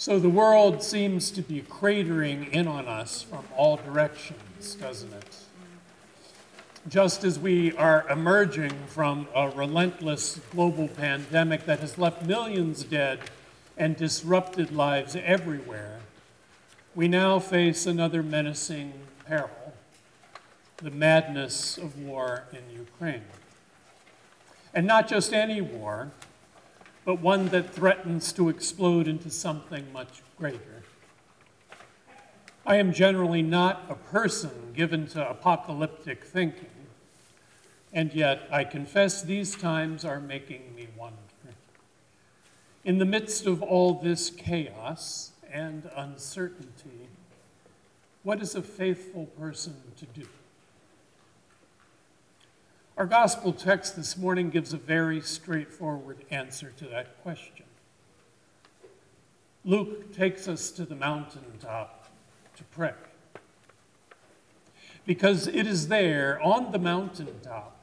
So the world seems to be cratering in on us from all directions, doesn't it? Just as we are emerging from a relentless global pandemic that has left millions dead and disrupted lives everywhere, we now face another menacing peril the madness of war in Ukraine. And not just any war, but one that threatens to explode into something much greater. I am generally not a person given to apocalyptic thinking, and yet I confess these times are making me wonder. In the midst of all this chaos and uncertainty, what is a faithful person to do? Our gospel text this morning gives a very straightforward answer to that question. Luke takes us to the mountaintop to pray. Because it is there, on the mountaintop,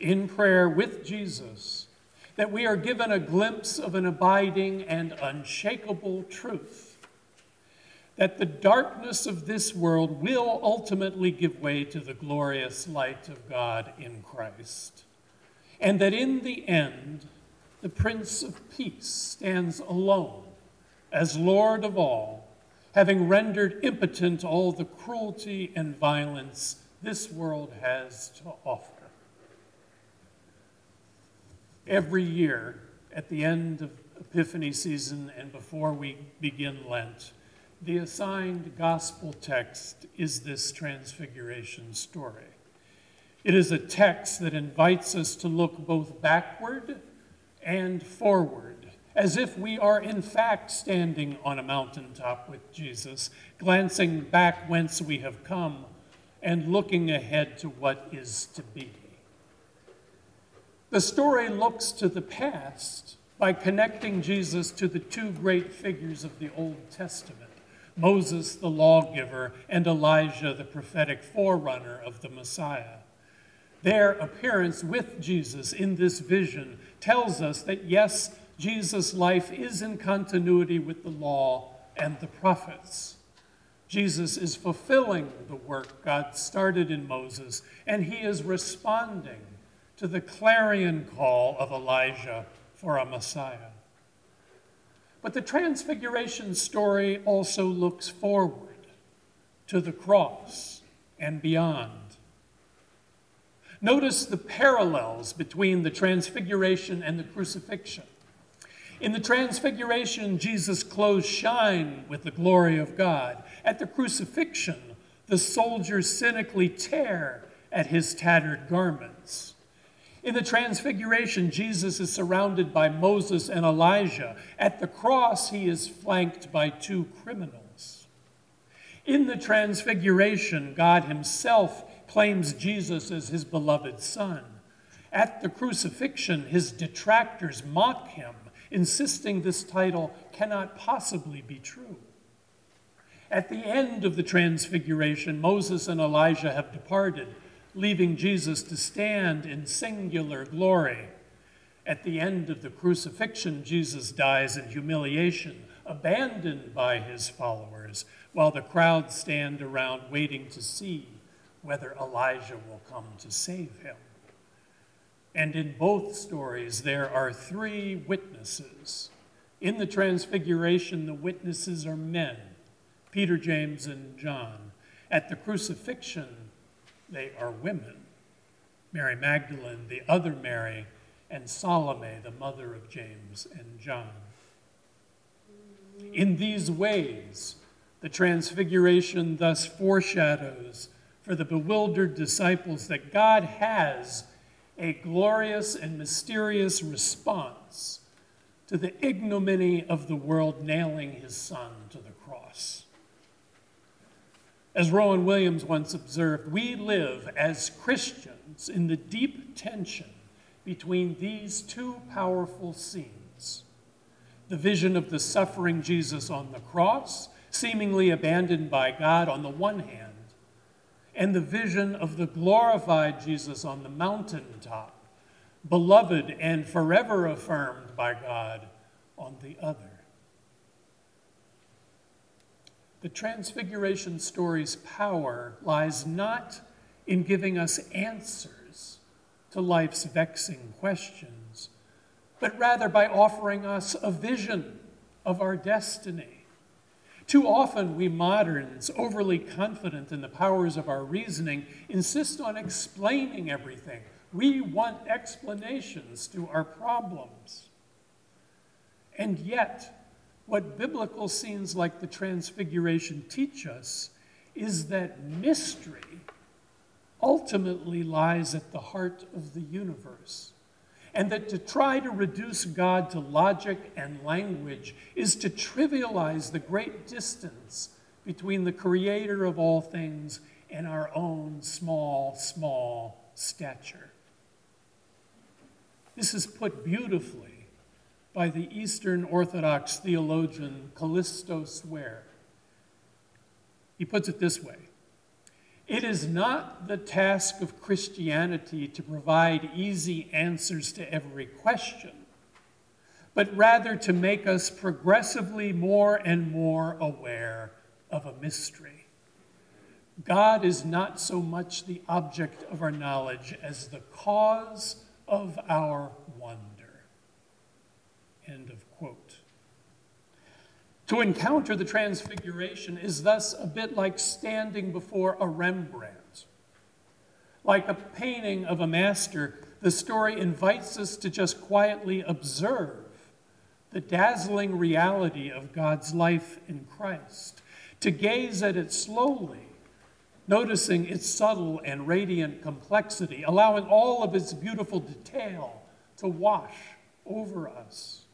in prayer with Jesus, that we are given a glimpse of an abiding and unshakable truth that the darkness of this world will ultimately give way to the glorious light of God in Christ, and that in the end, the Prince of Peace stands alone as Lord of all, having rendered impotent all the cruelty and violence this world has to offer. Every year, at the end of Epiphany season and before we begin Lent, the assigned gospel text is this transfiguration story. It is a text that invites us to look both backward and forward, as if we are in fact standing on a mountaintop with Jesus, glancing back whence we have come and looking ahead to what is to be. The story looks to the past by connecting Jesus to the two great figures of the Old Testament Moses the lawgiver, and Elijah the prophetic forerunner of the Messiah. Their appearance with Jesus in this vision tells us that yes, Jesus' life is in continuity with the law and the prophets. Jesus is fulfilling the work God started in Moses, and he is responding to the clarion call of Elijah for a Messiah. But the Transfiguration story also looks forward to the cross and beyond. Notice the parallels between the Transfiguration and the crucifixion. In the Transfiguration, Jesus' clothes shine with the glory of God. At the crucifixion, the soldiers cynically tear at his tattered garments. In the Transfiguration, Jesus is surrounded by Moses and Elijah. At the cross, he is flanked by two criminals. In the Transfiguration, God himself claims Jesus as his beloved Son. At the crucifixion, his detractors mock him, insisting this title cannot possibly be true. At the end of the Transfiguration, Moses and Elijah have departed leaving Jesus to stand in singular glory. At the end of the crucifixion, Jesus dies in humiliation, abandoned by his followers, while the crowd stand around waiting to see whether Elijah will come to save him. And in both stories, there are three witnesses. In the Transfiguration, the witnesses are men Peter, James, and John. At the crucifixion, they are women Mary Magdalene, the other Mary, and Salome, the mother of James and John. In these ways, the Transfiguration thus foreshadows for the bewildered disciples that God has a glorious and mysterious response to the ignominy of the world nailing his son to the cross. As Rowan Williams once observed, we live as Christians in the deep tension between these two powerful scenes the vision of the suffering Jesus on the cross, seemingly abandoned by God on the one hand, and the vision of the glorified Jesus on the mountaintop, beloved and forever affirmed by God on the other. The Transfiguration story's power lies not in giving us answers to life's vexing questions, but rather by offering us a vision of our destiny. Too often, we moderns, overly confident in the powers of our reasoning, insist on explaining everything. We want explanations to our problems. And yet, what biblical scenes like the Transfiguration teach us is that mystery ultimately lies at the heart of the universe. And that to try to reduce God to logic and language is to trivialize the great distance between the creator of all things and our own small, small stature. This is put beautifully by the Eastern Orthodox theologian Kallistos Ware. He puts it this way It is not the task of Christianity to provide easy answers to every question, but rather to make us progressively more and more aware of a mystery. God is not so much the object of our knowledge as the cause of our wonder. Quote. To encounter the transfiguration is thus a bit like standing before a Rembrandt. Like a painting of a master, the story invites us to just quietly observe the dazzling reality of God's life in Christ, to gaze at it slowly, noticing its subtle and radiant complexity, allowing all of its beautiful detail to wash over us.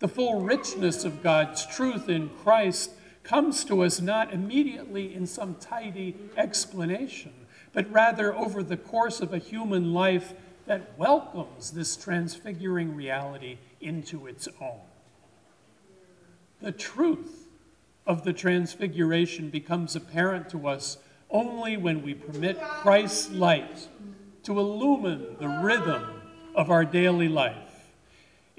The full richness of God's truth in Christ comes to us not immediately in some tidy explanation, but rather over the course of a human life that welcomes this transfiguring reality into its own. The truth of the transfiguration becomes apparent to us only when we permit Christ's light to illumine the rhythm of our daily life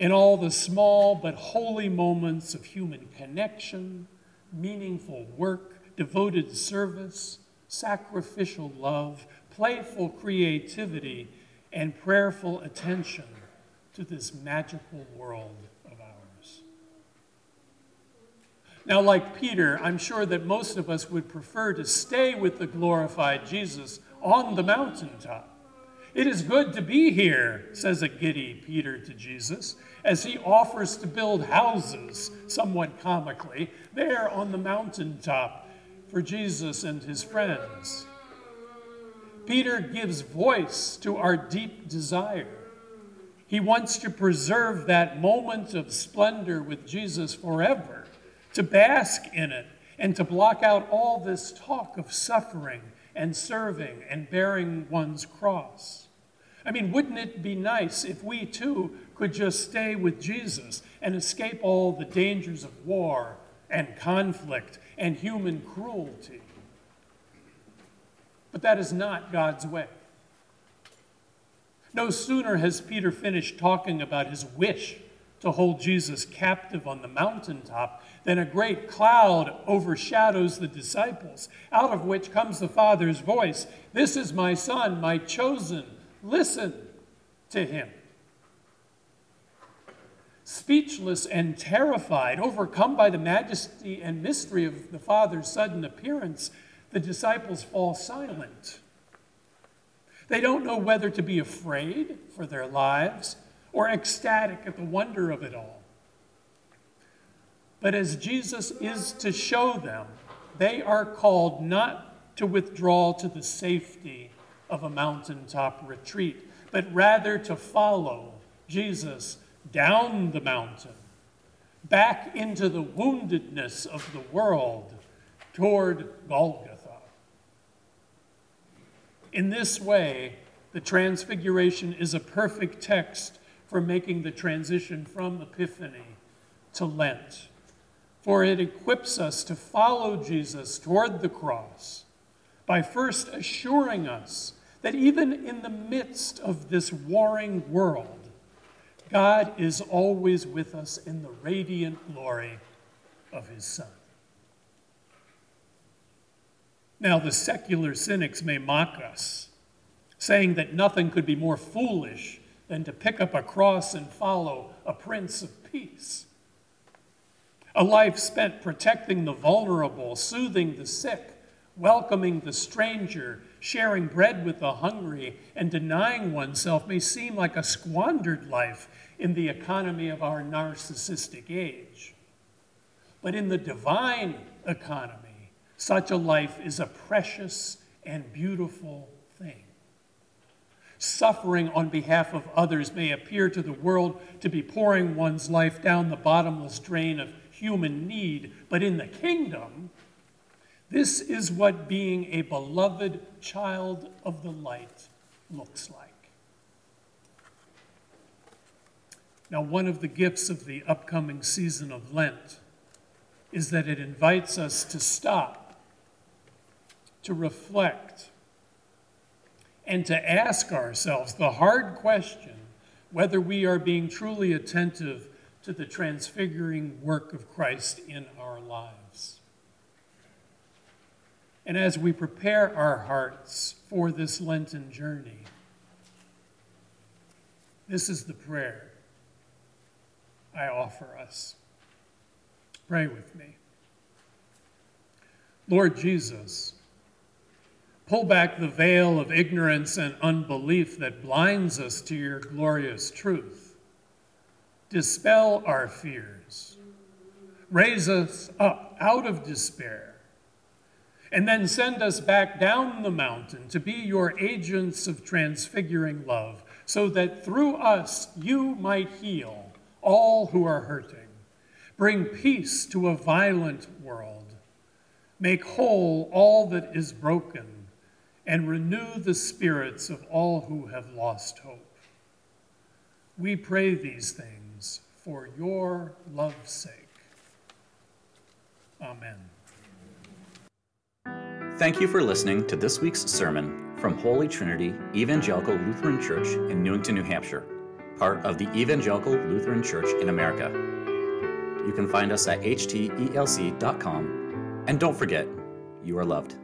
in all the small but holy moments of human connection, meaningful work, devoted service, sacrificial love, playful creativity, and prayerful attention to this magical world of ours. Now, like Peter, I'm sure that most of us would prefer to stay with the glorified Jesus on the mountaintop. It is good to be here, says a giddy Peter to Jesus as he offers to build houses, somewhat comically, there on the mountaintop for Jesus and his friends. Peter gives voice to our deep desire. He wants to preserve that moment of splendor with Jesus forever, to bask in it, and to block out all this talk of suffering and serving and bearing one's cross. I mean, wouldn't it be nice if we too could just stay with Jesus and escape all the dangers of war and conflict and human cruelty. But that is not God's way. No sooner has Peter finished talking about his wish to hold Jesus captive on the mountaintop then a great cloud overshadows the disciples, out of which comes the Father's voice This is my Son, my chosen. Listen to him. Speechless and terrified, overcome by the majesty and mystery of the Father's sudden appearance, the disciples fall silent. They don't know whether to be afraid for their lives or ecstatic at the wonder of it all. But as Jesus is to show them, they are called not to withdraw to the safety of a mountaintop retreat, but rather to follow Jesus down the mountain, back into the woundedness of the world, toward Golgotha. In this way, the Transfiguration is a perfect text for making the transition from Epiphany to Lent, for it equips us to follow Jesus toward the cross by first assuring us that even in the midst of this warring world, God is always with us in the radiant glory of his Son. Now, the secular cynics may mock us, saying that nothing could be more foolish than to pick up a cross and follow a Prince of Peace. A life spent protecting the vulnerable, soothing the sick, welcoming the stranger, sharing bread with the hungry, and denying oneself may seem like a squandered life in the economy of our narcissistic age. But in the divine economy, such a life is a precious and beautiful thing. Suffering on behalf of others may appear to the world to be pouring one's life down the bottomless drain of human need, but in the kingdom, this is what being a beloved child of the light looks like. Now, one of the gifts of the upcoming season of Lent is that it invites us to stop to reflect and to ask ourselves the hard question whether we are being truly attentive to the transfiguring work of Christ in our lives. And as we prepare our hearts for this Lenten journey, this is the prayer I offer us. Pray with me. Lord Jesus, Pull back the veil of ignorance and unbelief that blinds us to your glorious truth. Dispel our fears. Raise us up out of despair. And then send us back down the mountain to be your agents of transfiguring love, so that through us you might heal all who are hurting, bring peace to a violent world, make whole all that is broken and renew the spirits of all who have lost hope. We pray these things for your love's sake. Amen. Thank you for listening to this week's sermon from Holy Trinity Evangelical Lutheran Church in Newington, New Hampshire, part of the Evangelical Lutheran Church in America. You can find us at htelc.com, and don't forget, you are loved.